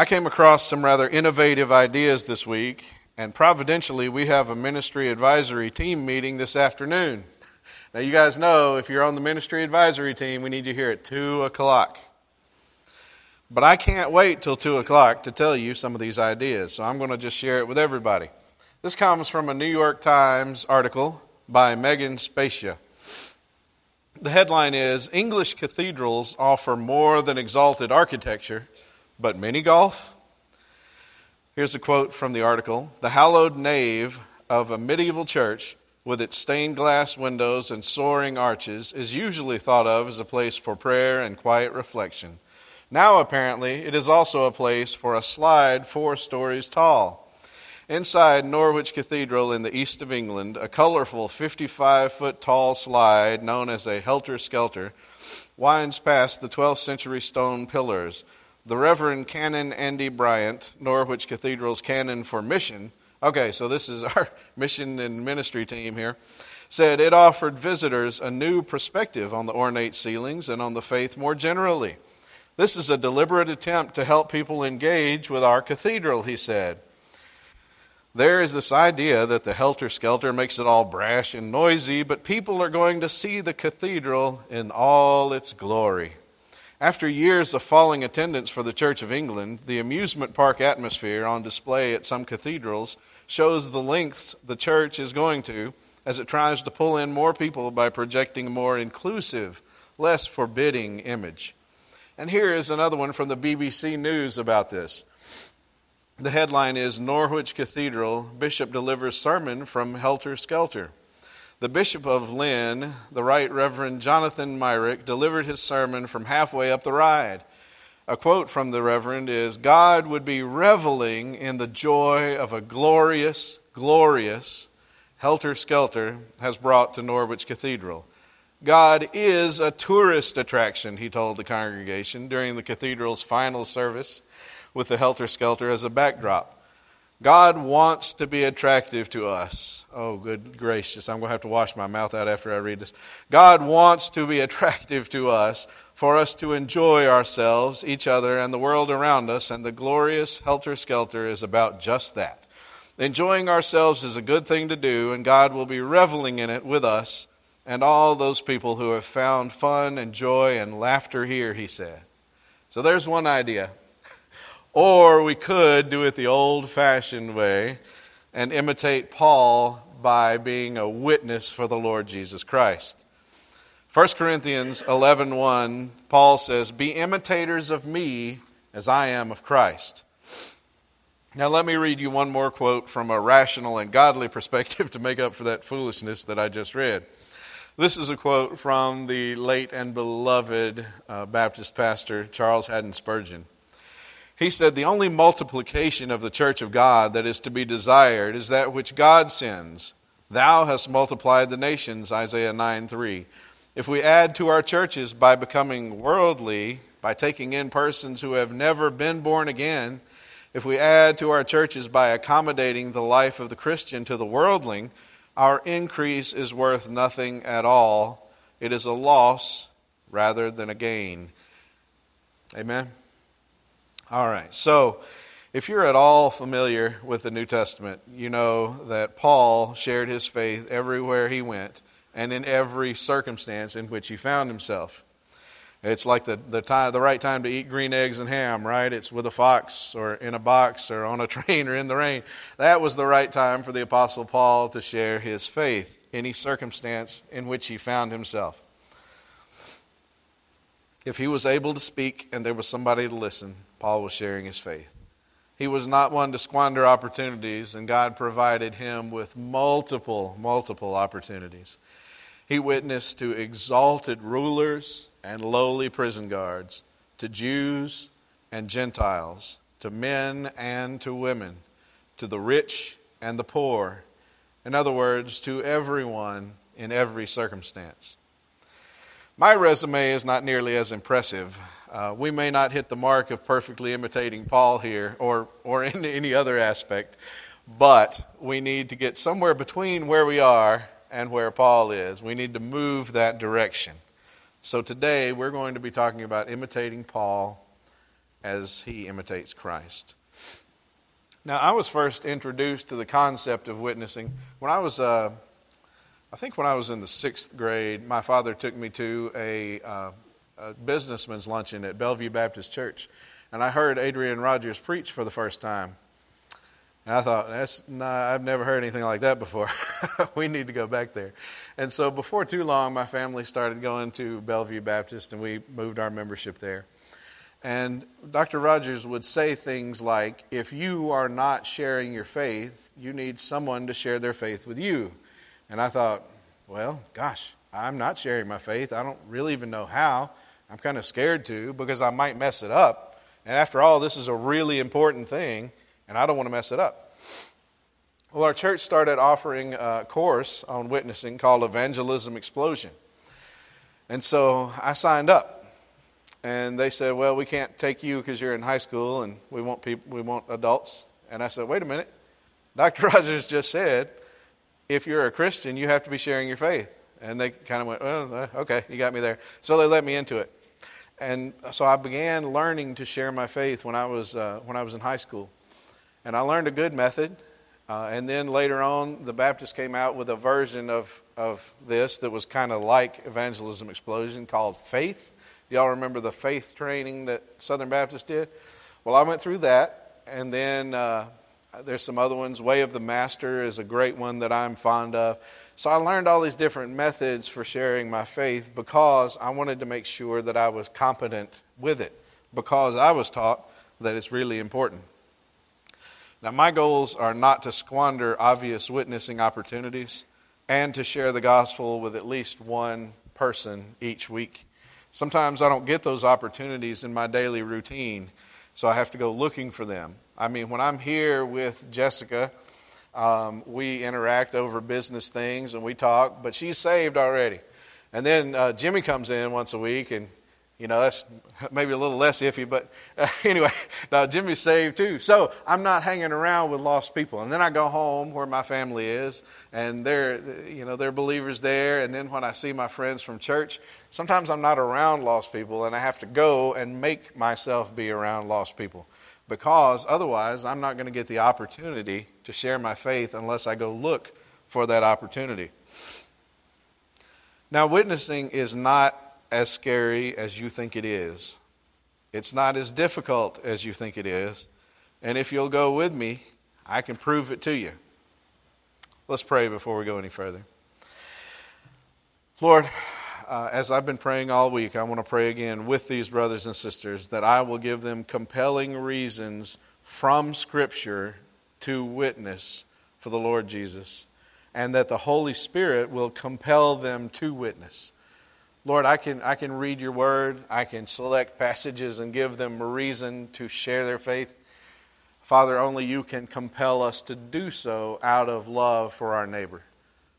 I came across some rather innovative ideas this week, and providentially, we have a ministry advisory team meeting this afternoon. Now, you guys know if you're on the ministry advisory team, we need you here at 2 o'clock. But I can't wait till 2 o'clock to tell you some of these ideas, so I'm going to just share it with everybody. This comes from a New York Times article by Megan Specia. The headline is English cathedrals offer more than exalted architecture but mini golf? Here's a quote from the article The hallowed nave of a medieval church with its stained glass windows and soaring arches is usually thought of as a place for prayer and quiet reflection. Now, apparently, it is also a place for a slide four stories tall. Inside Norwich Cathedral in the east of England, a colorful 55 foot tall slide known as a helter skelter winds past the 12th century stone pillars the Reverend Canon Andy Bryant, Norwich Cathedral's canon for mission, okay, so this is our mission and ministry team here, said it offered visitors a new perspective on the ornate ceilings and on the faith more generally. This is a deliberate attempt to help people engage with our cathedral, he said. There is this idea that the helter skelter makes it all brash and noisy, but people are going to see the cathedral in all its glory. After years of falling attendance for the Church of England, the amusement park atmosphere on display at some cathedrals shows the lengths the church is going to as it tries to pull in more people by projecting a more inclusive, less forbidding image. And here is another one from the BBC News about this. The headline is Norwich Cathedral Bishop delivers sermon from Helter Skelter. The Bishop of Lynn, the Right Reverend Jonathan Meyrick, delivered his sermon from halfway up the ride. A quote from the Reverend is God would be reveling in the joy of a glorious, glorious helter skelter has brought to Norwich Cathedral. God is a tourist attraction, he told the congregation during the cathedral's final service with the helter skelter as a backdrop. God wants to be attractive to us. Oh, good gracious. I'm going to have to wash my mouth out after I read this. God wants to be attractive to us for us to enjoy ourselves, each other, and the world around us, and the glorious helter skelter is about just that. Enjoying ourselves is a good thing to do, and God will be reveling in it with us and all those people who have found fun and joy and laughter here, he said. So there's one idea. Or we could do it the old fashioned way and imitate Paul by being a witness for the Lord Jesus Christ. 1 Corinthians 11:1 1, Paul says, "Be imitators of me as I am of Christ." Now let me read you one more quote from a rational and godly perspective to make up for that foolishness that I just read. This is a quote from the late and beloved uh, Baptist pastor Charles Haddon Spurgeon. He said, The only multiplication of the church of God that is to be desired is that which God sends. Thou hast multiplied the nations, Isaiah 9 3. If we add to our churches by becoming worldly, by taking in persons who have never been born again, if we add to our churches by accommodating the life of the Christian to the worldling, our increase is worth nothing at all. It is a loss rather than a gain. Amen. All right. So, if you're at all familiar with the New Testament, you know that Paul shared his faith everywhere he went and in every circumstance in which he found himself. It's like the, the, time, the right time to eat green eggs and ham, right? It's with a fox or in a box or on a train or in the rain. That was the right time for the Apostle Paul to share his faith, any circumstance in which he found himself. If he was able to speak and there was somebody to listen, Paul was sharing his faith. He was not one to squander opportunities, and God provided him with multiple, multiple opportunities. He witnessed to exalted rulers and lowly prison guards, to Jews and Gentiles, to men and to women, to the rich and the poor. In other words, to everyone in every circumstance. My resume is not nearly as impressive. Uh, we may not hit the mark of perfectly imitating Paul here or, or in any other aspect, but we need to get somewhere between where we are and where Paul is. We need to move that direction. So today we're going to be talking about imitating Paul as he imitates Christ. Now, I was first introduced to the concept of witnessing when I was, uh, I think, when I was in the sixth grade. My father took me to a, uh, a businessman's luncheon at Bellevue Baptist Church, and I heard Adrian Rogers preach for the first time. And I thought, that's I've never heard anything like that before. we need to go back there. And so, before too long, my family started going to Bellevue Baptist, and we moved our membership there. And Dr. Rogers would say things like, if you are not sharing your faith, you need someone to share their faith with you. And I thought, well, gosh, I'm not sharing my faith. I don't really even know how. I'm kind of scared to because I might mess it up. And after all, this is a really important thing, and I don't want to mess it up. Well, our church started offering a course on witnessing called Evangelism Explosion. And so I signed up and they said, "Well, we can't take you because you're in high school, and we want people, we want adults." And I said, "Wait a minute, Dr. Rogers just said, if you're a Christian, you have to be sharing your faith." And they kind of went, "Well, uh, okay, you got me there." So they let me into it, and so I began learning to share my faith when I was uh, when I was in high school, and I learned a good method. Uh, and then later on, the Baptists came out with a version of, of this that was kind of like Evangelism Explosion called Faith Y'all remember the faith training that Southern Baptist did? Well, I went through that, and then uh, there's some other ones. Way of the Master is a great one that I'm fond of. So I learned all these different methods for sharing my faith because I wanted to make sure that I was competent with it, because I was taught that it's really important. Now, my goals are not to squander obvious witnessing opportunities and to share the gospel with at least one person each week. Sometimes I don't get those opportunities in my daily routine, so I have to go looking for them. I mean, when I'm here with Jessica, um, we interact over business things and we talk, but she's saved already. And then uh, Jimmy comes in once a week and you know, that's maybe a little less iffy, but uh, anyway, now Jimmy's saved too. So I'm not hanging around with lost people. And then I go home where my family is, and they're, you know, they're believers there. And then when I see my friends from church, sometimes I'm not around lost people, and I have to go and make myself be around lost people because otherwise I'm not going to get the opportunity to share my faith unless I go look for that opportunity. Now, witnessing is not as scary as you think it is. It's not as difficult as you think it is. And if you'll go with me, I can prove it to you. Let's pray before we go any further. Lord, uh, as I've been praying all week, I want to pray again with these brothers and sisters that I will give them compelling reasons from Scripture to witness for the Lord Jesus, and that the Holy Spirit will compel them to witness. Lord, I can, I can read your word. I can select passages and give them a reason to share their faith. Father, only you can compel us to do so out of love for our neighbor.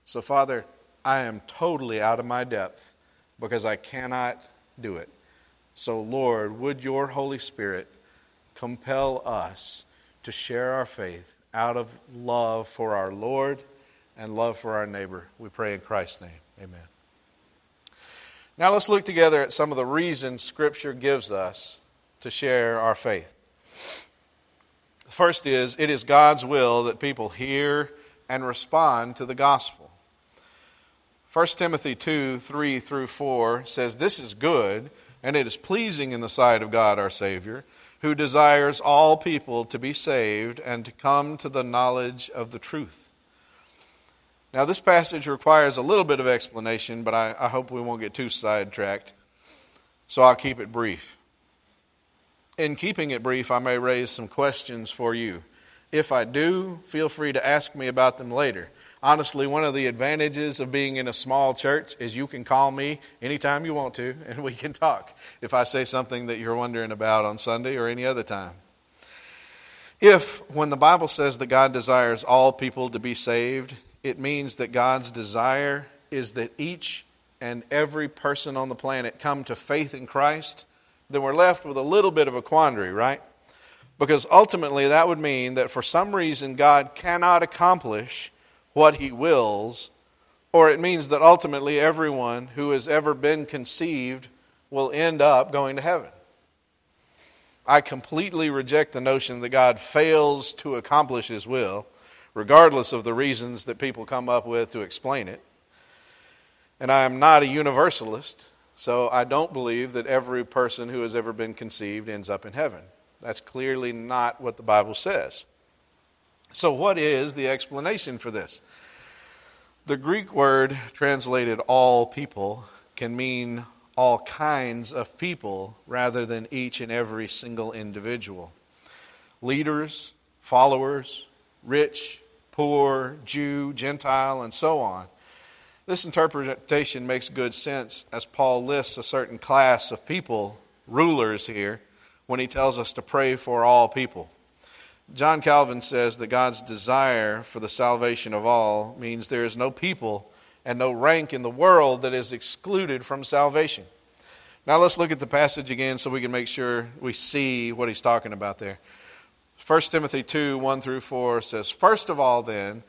So, Father, I am totally out of my depth because I cannot do it. So, Lord, would your Holy Spirit compel us to share our faith out of love for our Lord and love for our neighbor? We pray in Christ's name. Amen. Now let's look together at some of the reasons Scripture gives us to share our faith. The first is it is God's will that people hear and respond to the gospel. 1 Timothy 2 3 through 4 says, This is good, and it is pleasing in the sight of God our Savior, who desires all people to be saved and to come to the knowledge of the truth. Now, this passage requires a little bit of explanation, but I, I, hope we won't get too sidetracked. So I'll keep it brief. In keeping it brief, I may raise some questions for you. If I do, feel free to ask me about them later. Honestly, one of the advantages of being in a small church is you can call me anytime you want to, and we can talk if I say something that you're wondering about on Sunday or any other time. If, when the Bible says that God desires all people to be saved, it means that God's desire is that each and every person on the planet come to faith in Christ, then we're left with a little bit of a quandary, right? Because ultimately that would mean that for some reason God cannot accomplish what he wills, or it means that ultimately everyone who has ever been conceived will end up going to heaven. I completely reject the notion that God fails to accomplish his will, regardless of the reasons that people come up with to explain it. And I am not a universalist, so I don't believe that every person who has ever been conceived ends up in heaven. That's clearly not what the Bible says. So, what is the explanation for this? The Greek word translated all people can mean all kinds of people rather than each and every single individual. Leaders, followers, rich, poor, Jew, Gentile, and so on. This interpretation makes good sense as Paul lists a certain class of people, rulers here, when he tells us to pray for all people. John Calvin says that God's desire for the salvation of all means there is no people and no rank in the world that is excluded from salvation. Now let's look at the passage again so we can make sure we see what he's talking about there. 1 Timothy 2 1 through 4 says, First of all, then,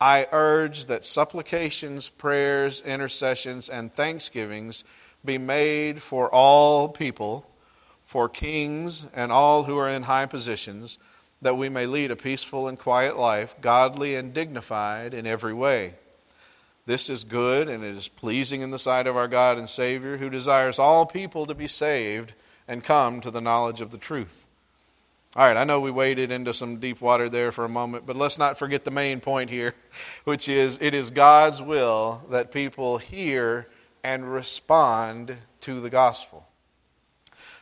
I urge that supplications, prayers, intercessions, and thanksgivings be made for all people, for kings and all who are in high positions, that we may lead a peaceful and quiet life, godly and dignified in every way. This is good and it is pleasing in the sight of our God and Savior, who desires all people to be saved and come to the knowledge of the truth. All right, I know we waded into some deep water there for a moment, but let's not forget the main point here, which is it is God's will that people hear and respond to the gospel.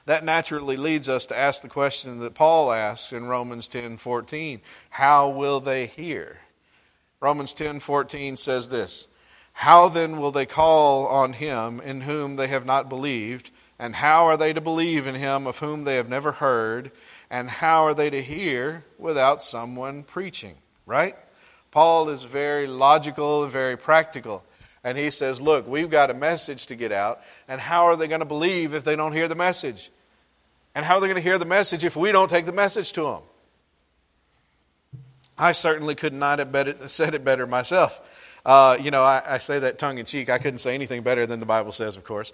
That naturally leads us to ask the question that Paul asks in Romans 10:14, how will they hear? Romans 10:14 says this, how then will they call on him in whom they have not believed? And how are they to believe in him of whom they have never heard? And how are they to hear without someone preaching? Right? Paul is very logical very practical. And he says, Look, we've got a message to get out. And how are they going to believe if they don't hear the message? And how are they going to hear the message if we don't take the message to them? I certainly could not have said it better myself. Uh, you know, I, I say that tongue in cheek. I couldn't say anything better than the Bible says, of course.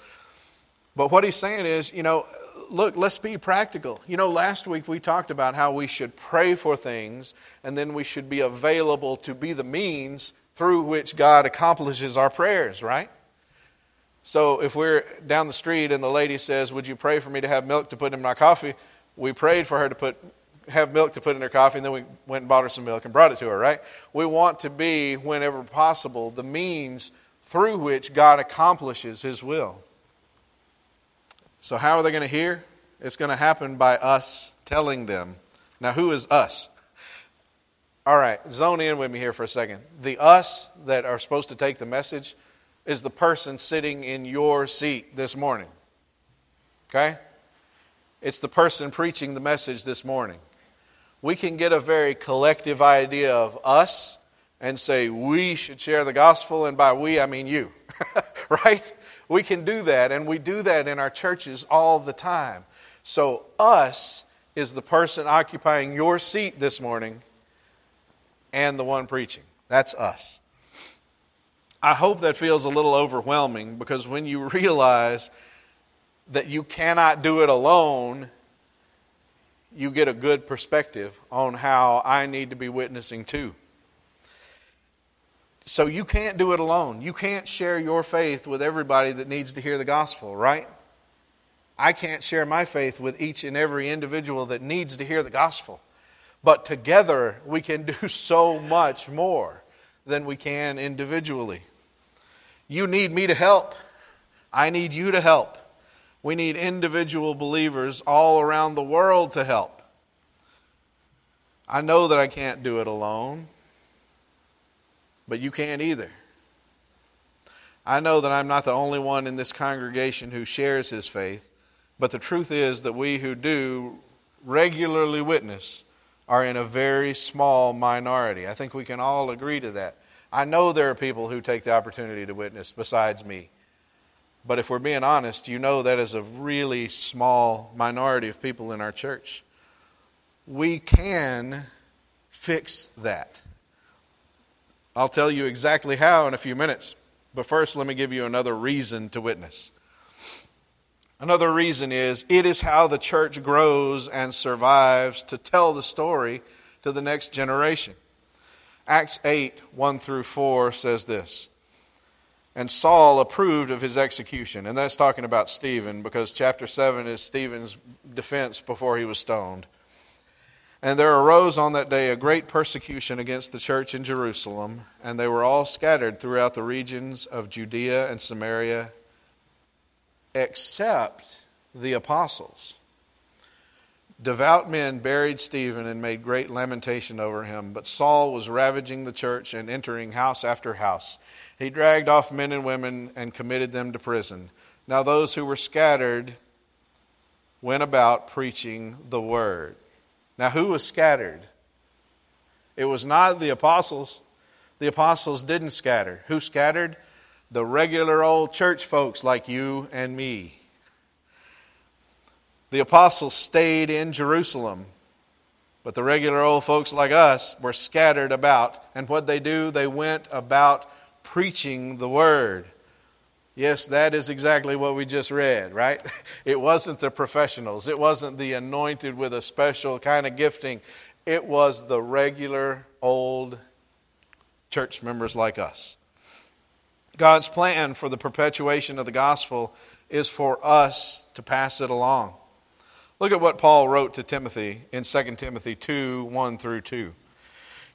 But what he's saying is, you know, look, let's be practical. You know, last week we talked about how we should pray for things and then we should be available to be the means through which God accomplishes our prayers, right? So if we're down the street and the lady says, Would you pray for me to have milk to put in my coffee? We prayed for her to put have milk to put in her coffee, and then we went and bought her some milk and brought it to her, right? We want to be, whenever possible, the means through which God accomplishes His will. So, how are they going to hear? It's going to happen by us telling them. Now, who is us? All right, zone in with me here for a second. The us that are supposed to take the message is the person sitting in your seat this morning. Okay? It's the person preaching the message this morning we can get a very collective idea of us and say we should share the gospel, and by we, I mean you, right? We can do that, and we do that in our churches all the time. So, us is the person occupying your seat this morning and the one preaching. That's us. I hope that feels a little overwhelming because when you realize that you cannot do it alone, you get a good perspective on how I need to be witnessing too. So you can't do it alone. You can't share your faith with everybody that needs to hear the gospel, right? I can't share my faith with each and every individual that needs to hear the gospel. But together we can do so much more than we can individually. You need me to help. I need you to help. We need individual believers all around the world to help. I know that I can't do it alone, but you can't either. I know that I'm not the only one in this congregation who shares his faith, but the truth is that we who do regularly witness are in a very small minority. I think we can all agree to that. I know there are people who take the opportunity to witness besides me. But if we're being honest, you know that is a really small minority of people in our church. We can fix that. I'll tell you exactly how in a few minutes. But first, let me give you another reason to witness. Another reason is it is how the church grows and survives to tell the story to the next generation. Acts 8, 1 through 4 says this. And Saul approved of his execution. And that's talking about Stephen because chapter 7 is Stephen's defense before he was stoned. And there arose on that day a great persecution against the church in Jerusalem, and they were all scattered throughout the regions of Judea and Samaria, except the apostles. Devout men buried Stephen and made great lamentation over him, but Saul was ravaging the church and entering house after house. He dragged off men and women and committed them to prison. Now those who were scattered went about preaching the word. Now, who was scattered? It was not the apostles. The apostles didn't scatter. Who scattered? The regular old church folks like you and me. The apostles stayed in Jerusalem, but the regular old folks like us were scattered about. And what they do, they went about preaching the word. Yes, that is exactly what we just read, right? It wasn't the professionals. It wasn't the anointed with a special kind of gifting. It was the regular old church members like us. God's plan for the perpetuation of the gospel is for us to pass it along. Look at what Paul wrote to Timothy in 2 Timothy 2 1 through 2.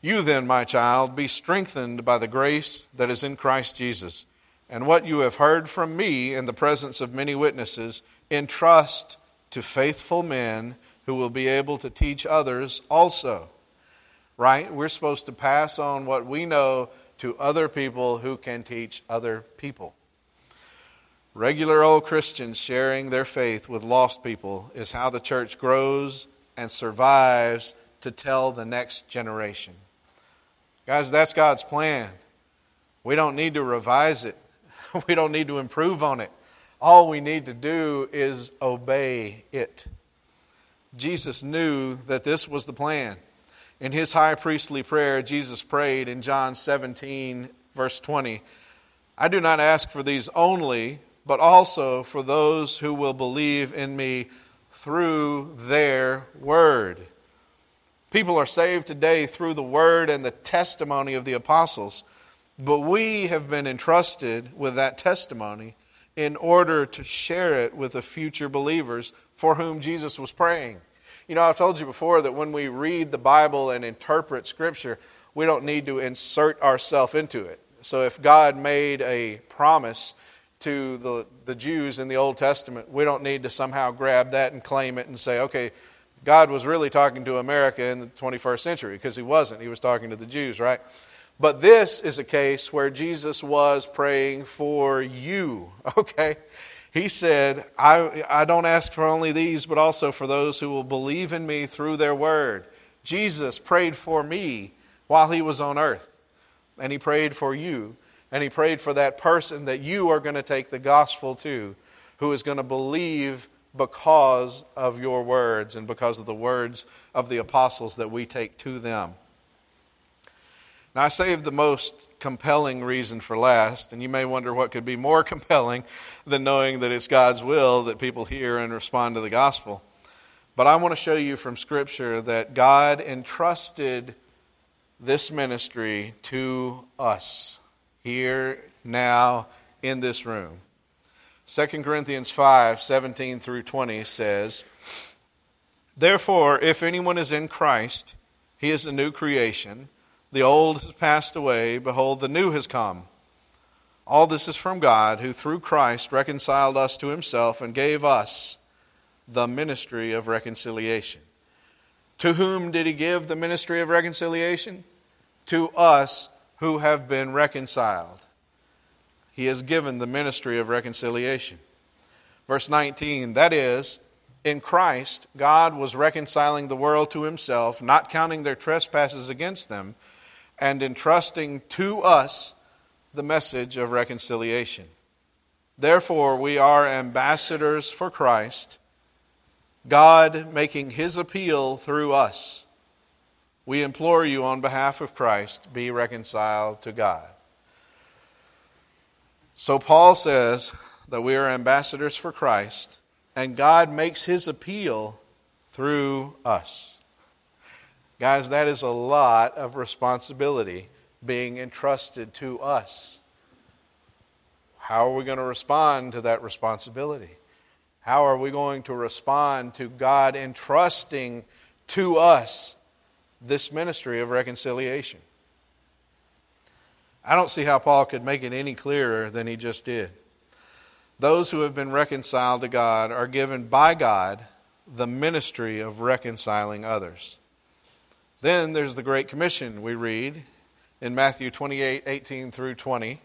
You then, my child, be strengthened by the grace that is in Christ Jesus and what you have heard from me in the presence of many witnesses, entrust to faithful men who will be able to teach others also. Right? We're supposed to pass on what we know to other people who can teach other people. Regular old Christians sharing their faith with lost people is how the church grows and survives to tell the next generation. Guys, that's God's plan. We don't need to revise it. we don't need to improve on it. All we need to do is obey it. Jesus knew that this was the plan. In his high priestly prayer, Jesus prayed in John 17, verse 20 I do not ask for these only, but also for those who will believe in me through their word. People are saved today through the word and the testimony of the apostles. But we have been entrusted with that testimony in order to share it with the future believers for whom Jesus was praying. You know, I've told you before that when we read the Bible and interpret Scripture, we don't need to insert ourselves into it. So if God made a promise to the, the Jews in the Old Testament, we don't need to somehow grab that and claim it and say, okay, God was really talking to America in the 21st century, because he wasn't. He was talking to the Jews, right? But this is a case where Jesus was praying for you, okay? He said, I, I don't ask for only these, but also for those who will believe in me through their word. Jesus prayed for me while he was on earth, and he prayed for you, and he prayed for that person that you are going to take the gospel to, who is going to believe because of your words and because of the words of the apostles that we take to them. Now, I saved the most compelling reason for last, and you may wonder what could be more compelling than knowing that it's God's will that people hear and respond to the gospel. But I want to show you from Scripture that God entrusted this ministry to us here, now, in this room. 2 Corinthians 5 17 through 20 says, Therefore, if anyone is in Christ, he is a new creation. The old has passed away. Behold, the new has come. All this is from God, who through Christ reconciled us to himself and gave us the ministry of reconciliation. To whom did he give the ministry of reconciliation? To us who have been reconciled. He has given the ministry of reconciliation. Verse 19, that is, in Christ, God was reconciling the world to himself, not counting their trespasses against them and entrusting to us the message of reconciliation. Therefore, we are ambassadors for Christ, God making his appeal through us. We implore you on behalf of Christ, be reconciled to God. So, Paul says that we are ambassadors for Christ, and God makes his appeal through us. Guys, that is a lot of responsibility being entrusted to us. How are we going to respond to that responsibility? How are we going to respond to God entrusting to us this ministry of reconciliation? I don't see how Paul could make it any clearer than he just did. Those who have been reconciled to God are given by God the ministry of reconciling others. Then there's the Great Commission we read in Matthew 28 18 through 20.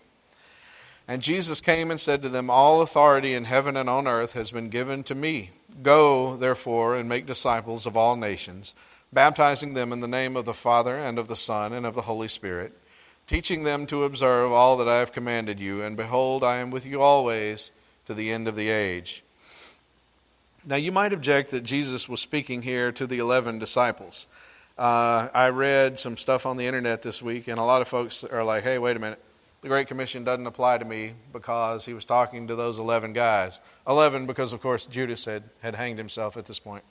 And Jesus came and said to them, All authority in heaven and on earth has been given to me. Go, therefore, and make disciples of all nations, baptizing them in the name of the Father, and of the Son, and of the Holy Spirit, teaching them to observe all that I have commanded you. And behold, I am with you always to the end of the age. Now, you might object that Jesus was speaking here to the 11 disciples. Uh, I read some stuff on the internet this week, and a lot of folks are like, hey, wait a minute. The Great Commission doesn't apply to me because he was talking to those 11 guys. 11 because, of course, Judas had, had hanged himself at this point.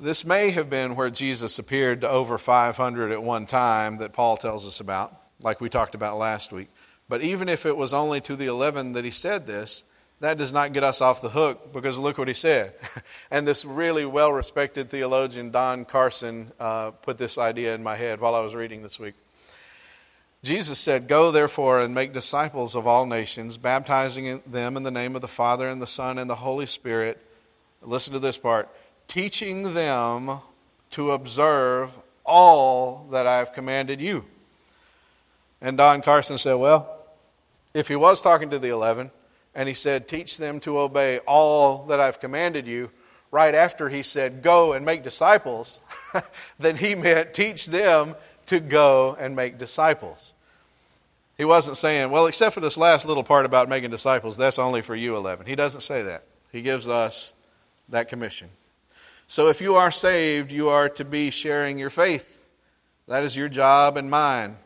This may have been where Jesus appeared to over 500 at one time that Paul tells us about, like we talked about last week. But even if it was only to the 11 that he said this, that does not get us off the hook because look what he said. and this really well respected theologian, Don Carson, uh, put this idea in my head while I was reading this week. Jesus said, Go therefore and make disciples of all nations, baptizing them in the name of the Father and the Son and the Holy Spirit. Listen to this part teaching them to observe all that I have commanded you. And Don Carson said, Well, if he was talking to the 11 and he said, Teach them to obey all that I've commanded you, right after he said, Go and make disciples, then he meant teach them to go and make disciples. He wasn't saying, Well, except for this last little part about making disciples, that's only for you 11. He doesn't say that. He gives us that commission. So if you are saved, you are to be sharing your faith. That is your job and mine.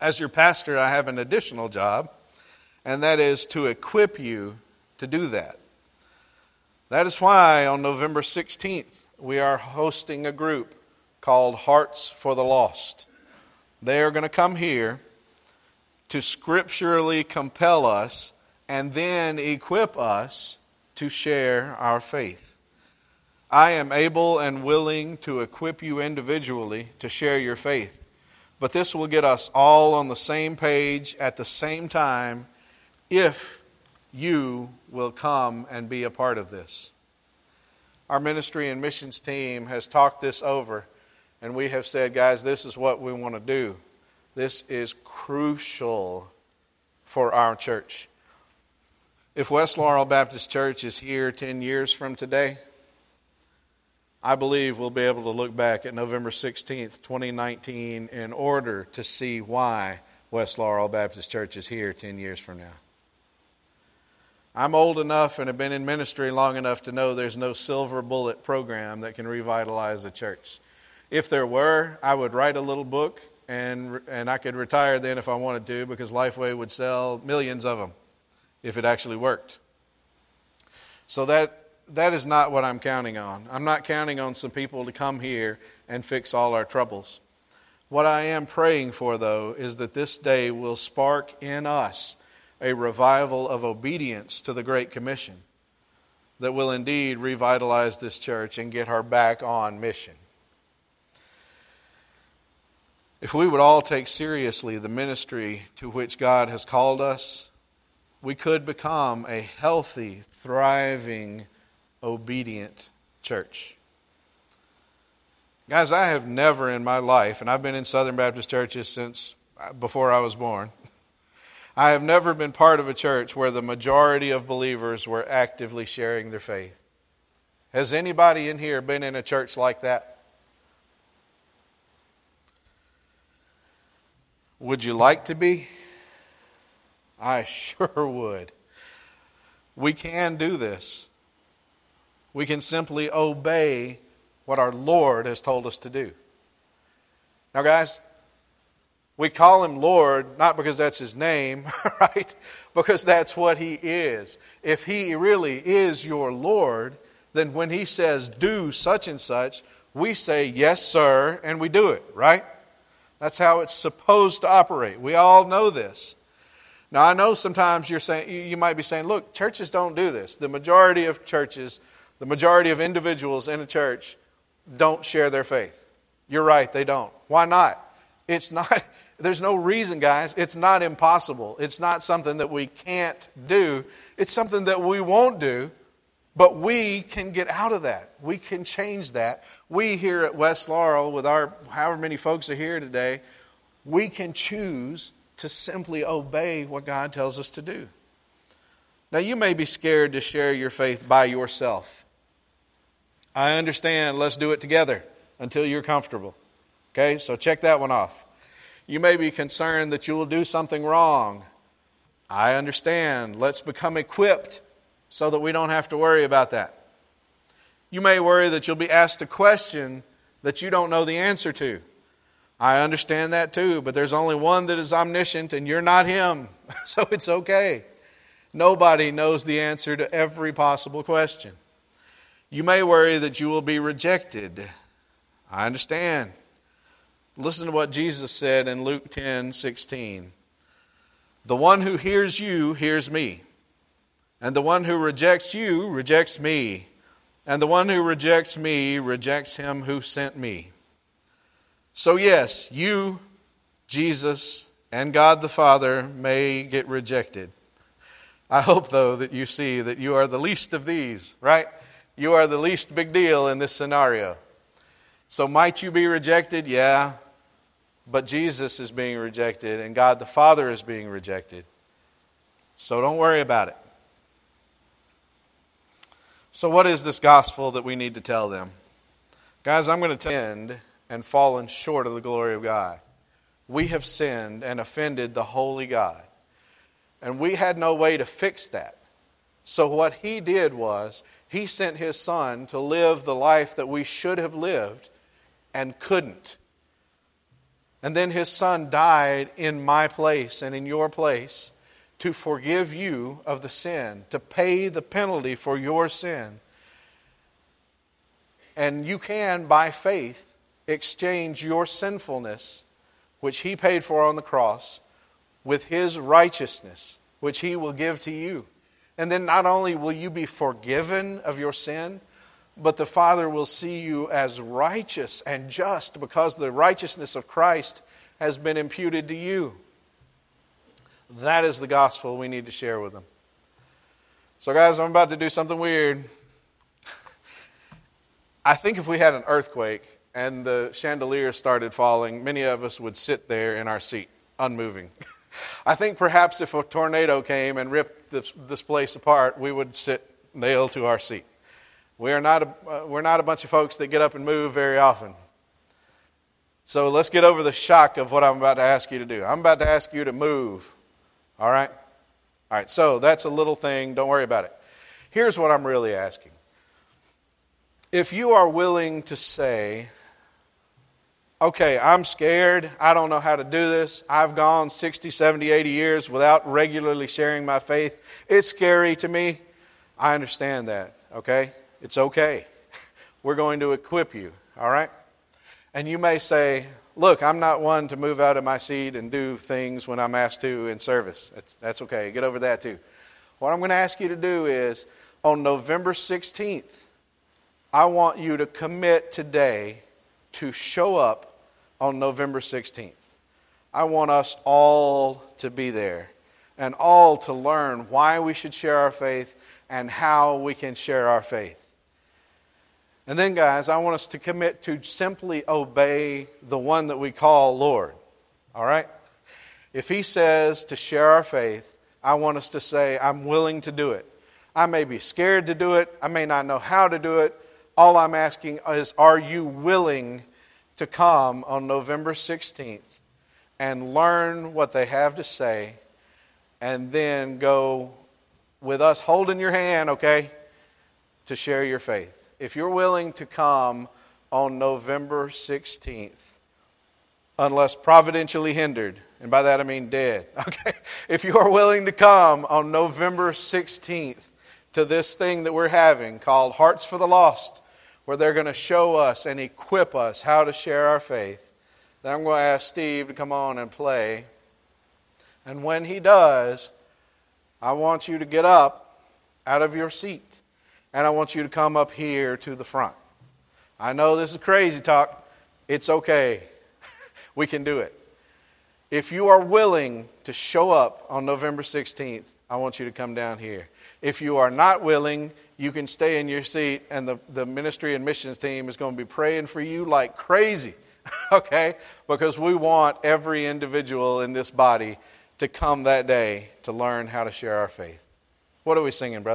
As your pastor, I have an additional job, and that is to equip you to do that. That is why on November 16th, we are hosting a group called Hearts for the Lost. They are going to come here to scripturally compel us and then equip us to share our faith. I am able and willing to equip you individually to share your faith. But this will get us all on the same page at the same time if you will come and be a part of this. Our ministry and missions team has talked this over, and we have said, guys, this is what we want to do. This is crucial for our church. If West Laurel Baptist Church is here 10 years from today, I believe we'll be able to look back at November 16th, 2019, in order to see why West Laurel Baptist Church is here 10 years from now. I'm old enough and have been in ministry long enough to know there's no silver bullet program that can revitalize a church. If there were, I would write a little book and, and I could retire then if I wanted to because Lifeway would sell millions of them if it actually worked. So that that is not what I'm counting on. I'm not counting on some people to come here and fix all our troubles. What I am praying for, though, is that this day will spark in us a revival of obedience to the Great Commission that will indeed revitalize this church and get her back on mission. If we would all take seriously the ministry to which God has called us, we could become a healthy, thriving, obedient church. Guys, I have never in my life, and I've been in Southern Baptist churches since uh, before I was born, I have never been part of a church where the majority of believers were actively sharing their faith. Has anybody in here been in a church like that? Would you like to be? I sure would. We can do this. We can simply obey what our Lord has told us to do. Now, guys, We call him Lord not because that's his name, right? Because that's what he is. If he really is your Lord, then when he says do such and such, we say yes, sir, and we do it, right? That's how it's supposed to operate. We all know this. Now, I know sometimes you're saying, you might be saying, look, churches don't do this. The majority of churches, the majority of individuals in a church don't share their faith. You're right, they don't. Why not? It's not, there's no reason, guys. It's not impossible. It's not something that we can't do. It's something that we won't do, but we can get out of that. We can change that. We here at West Laurel, with our however many folks are here today, we can choose to simply obey what God tells us to do. Now, you may be scared to share your faith by yourself. I understand, let's do it together until you're comfortable. Okay, so check that one off. You may be concerned that you will do something wrong. I understand. Let's become equipped so that we don't have to worry about that. You may worry that you'll be asked a question that you don't know the answer to. I understand that too, but there's only one that is omniscient, and you're not him, so it's okay. Nobody knows the answer to every possible question. You may worry that you will be rejected. I understand. Listen to what Jesus said in Luke 10 16. The one who hears you hears me, and the one who rejects you rejects me, and the one who rejects me rejects him who sent me. So, yes, you, Jesus, and God the Father may get rejected. I hope, though, that you see that you are the least of these, right? You are the least big deal in this scenario. So, might you be rejected? Yeah. But Jesus is being rejected, and God the Father is being rejected. So don't worry about it. So, what is this gospel that we need to tell them? Guys, I'm going to end and fallen short of the glory of God. We have sinned and offended the holy God. And we had no way to fix that. So, what he did was, he sent his son to live the life that we should have lived and couldn't. And then his son died in my place and in your place to forgive you of the sin, to pay the penalty for your sin. And you can, by faith, exchange your sinfulness, which he paid for on the cross, with his righteousness, which he will give to you. And then not only will you be forgiven of your sin, but the Father will see you as righteous and just because the righteousness of Christ has been imputed to you. That is the gospel we need to share with them. So, guys, I'm about to do something weird. I think if we had an earthquake and the chandelier started falling, many of us would sit there in our seat, unmoving. I think perhaps if a tornado came and ripped this, this place apart, we would sit nailed to our seat. We are not a, uh, we're not a bunch of folks that get up and move very often. So let's get over the shock of what I'm about to ask you to do. I'm about to ask you to move. All right? All right, so that's a little thing. Don't worry about it. Here's what I'm really asking. If you are willing to say, okay, I'm scared. I don't know how to do this. I've gone 60, 70, 80 years without regularly sharing my faith. It's scary to me. I understand that, okay? It's okay. We're going to equip you, all right? And you may say, Look, I'm not one to move out of my seat and do things when I'm asked to in service. That's, that's okay. Get over that too. What I'm going to ask you to do is on November 16th, I want you to commit today to show up on November 16th. I want us all to be there and all to learn why we should share our faith and how we can share our faith. And then, guys, I want us to commit to simply obey the one that we call Lord. All right? If He says to share our faith, I want us to say, I'm willing to do it. I may be scared to do it, I may not know how to do it. All I'm asking is, are you willing to come on November 16th and learn what they have to say and then go with us holding your hand, okay, to share your faith? If you're willing to come on November 16th, unless providentially hindered. And by that I mean dead. Okay? If you are willing to come on November 16th to this thing that we're having called Hearts for the Lost, where they're going to show us and equip us how to share our faith, then I'm going to ask Steve to come on and play. And when he does, I want you to get up out of your seat and I want you to come up here to the front. I know this is crazy talk. It's okay. we can do it. If you are willing to show up on November 16th, I want you to come down here. If you are not willing, you can stay in your seat, and the, the ministry and missions team is going to be praying for you like crazy, okay? Because we want every individual in this body to come that day to learn how to share our faith. What are we singing, brother?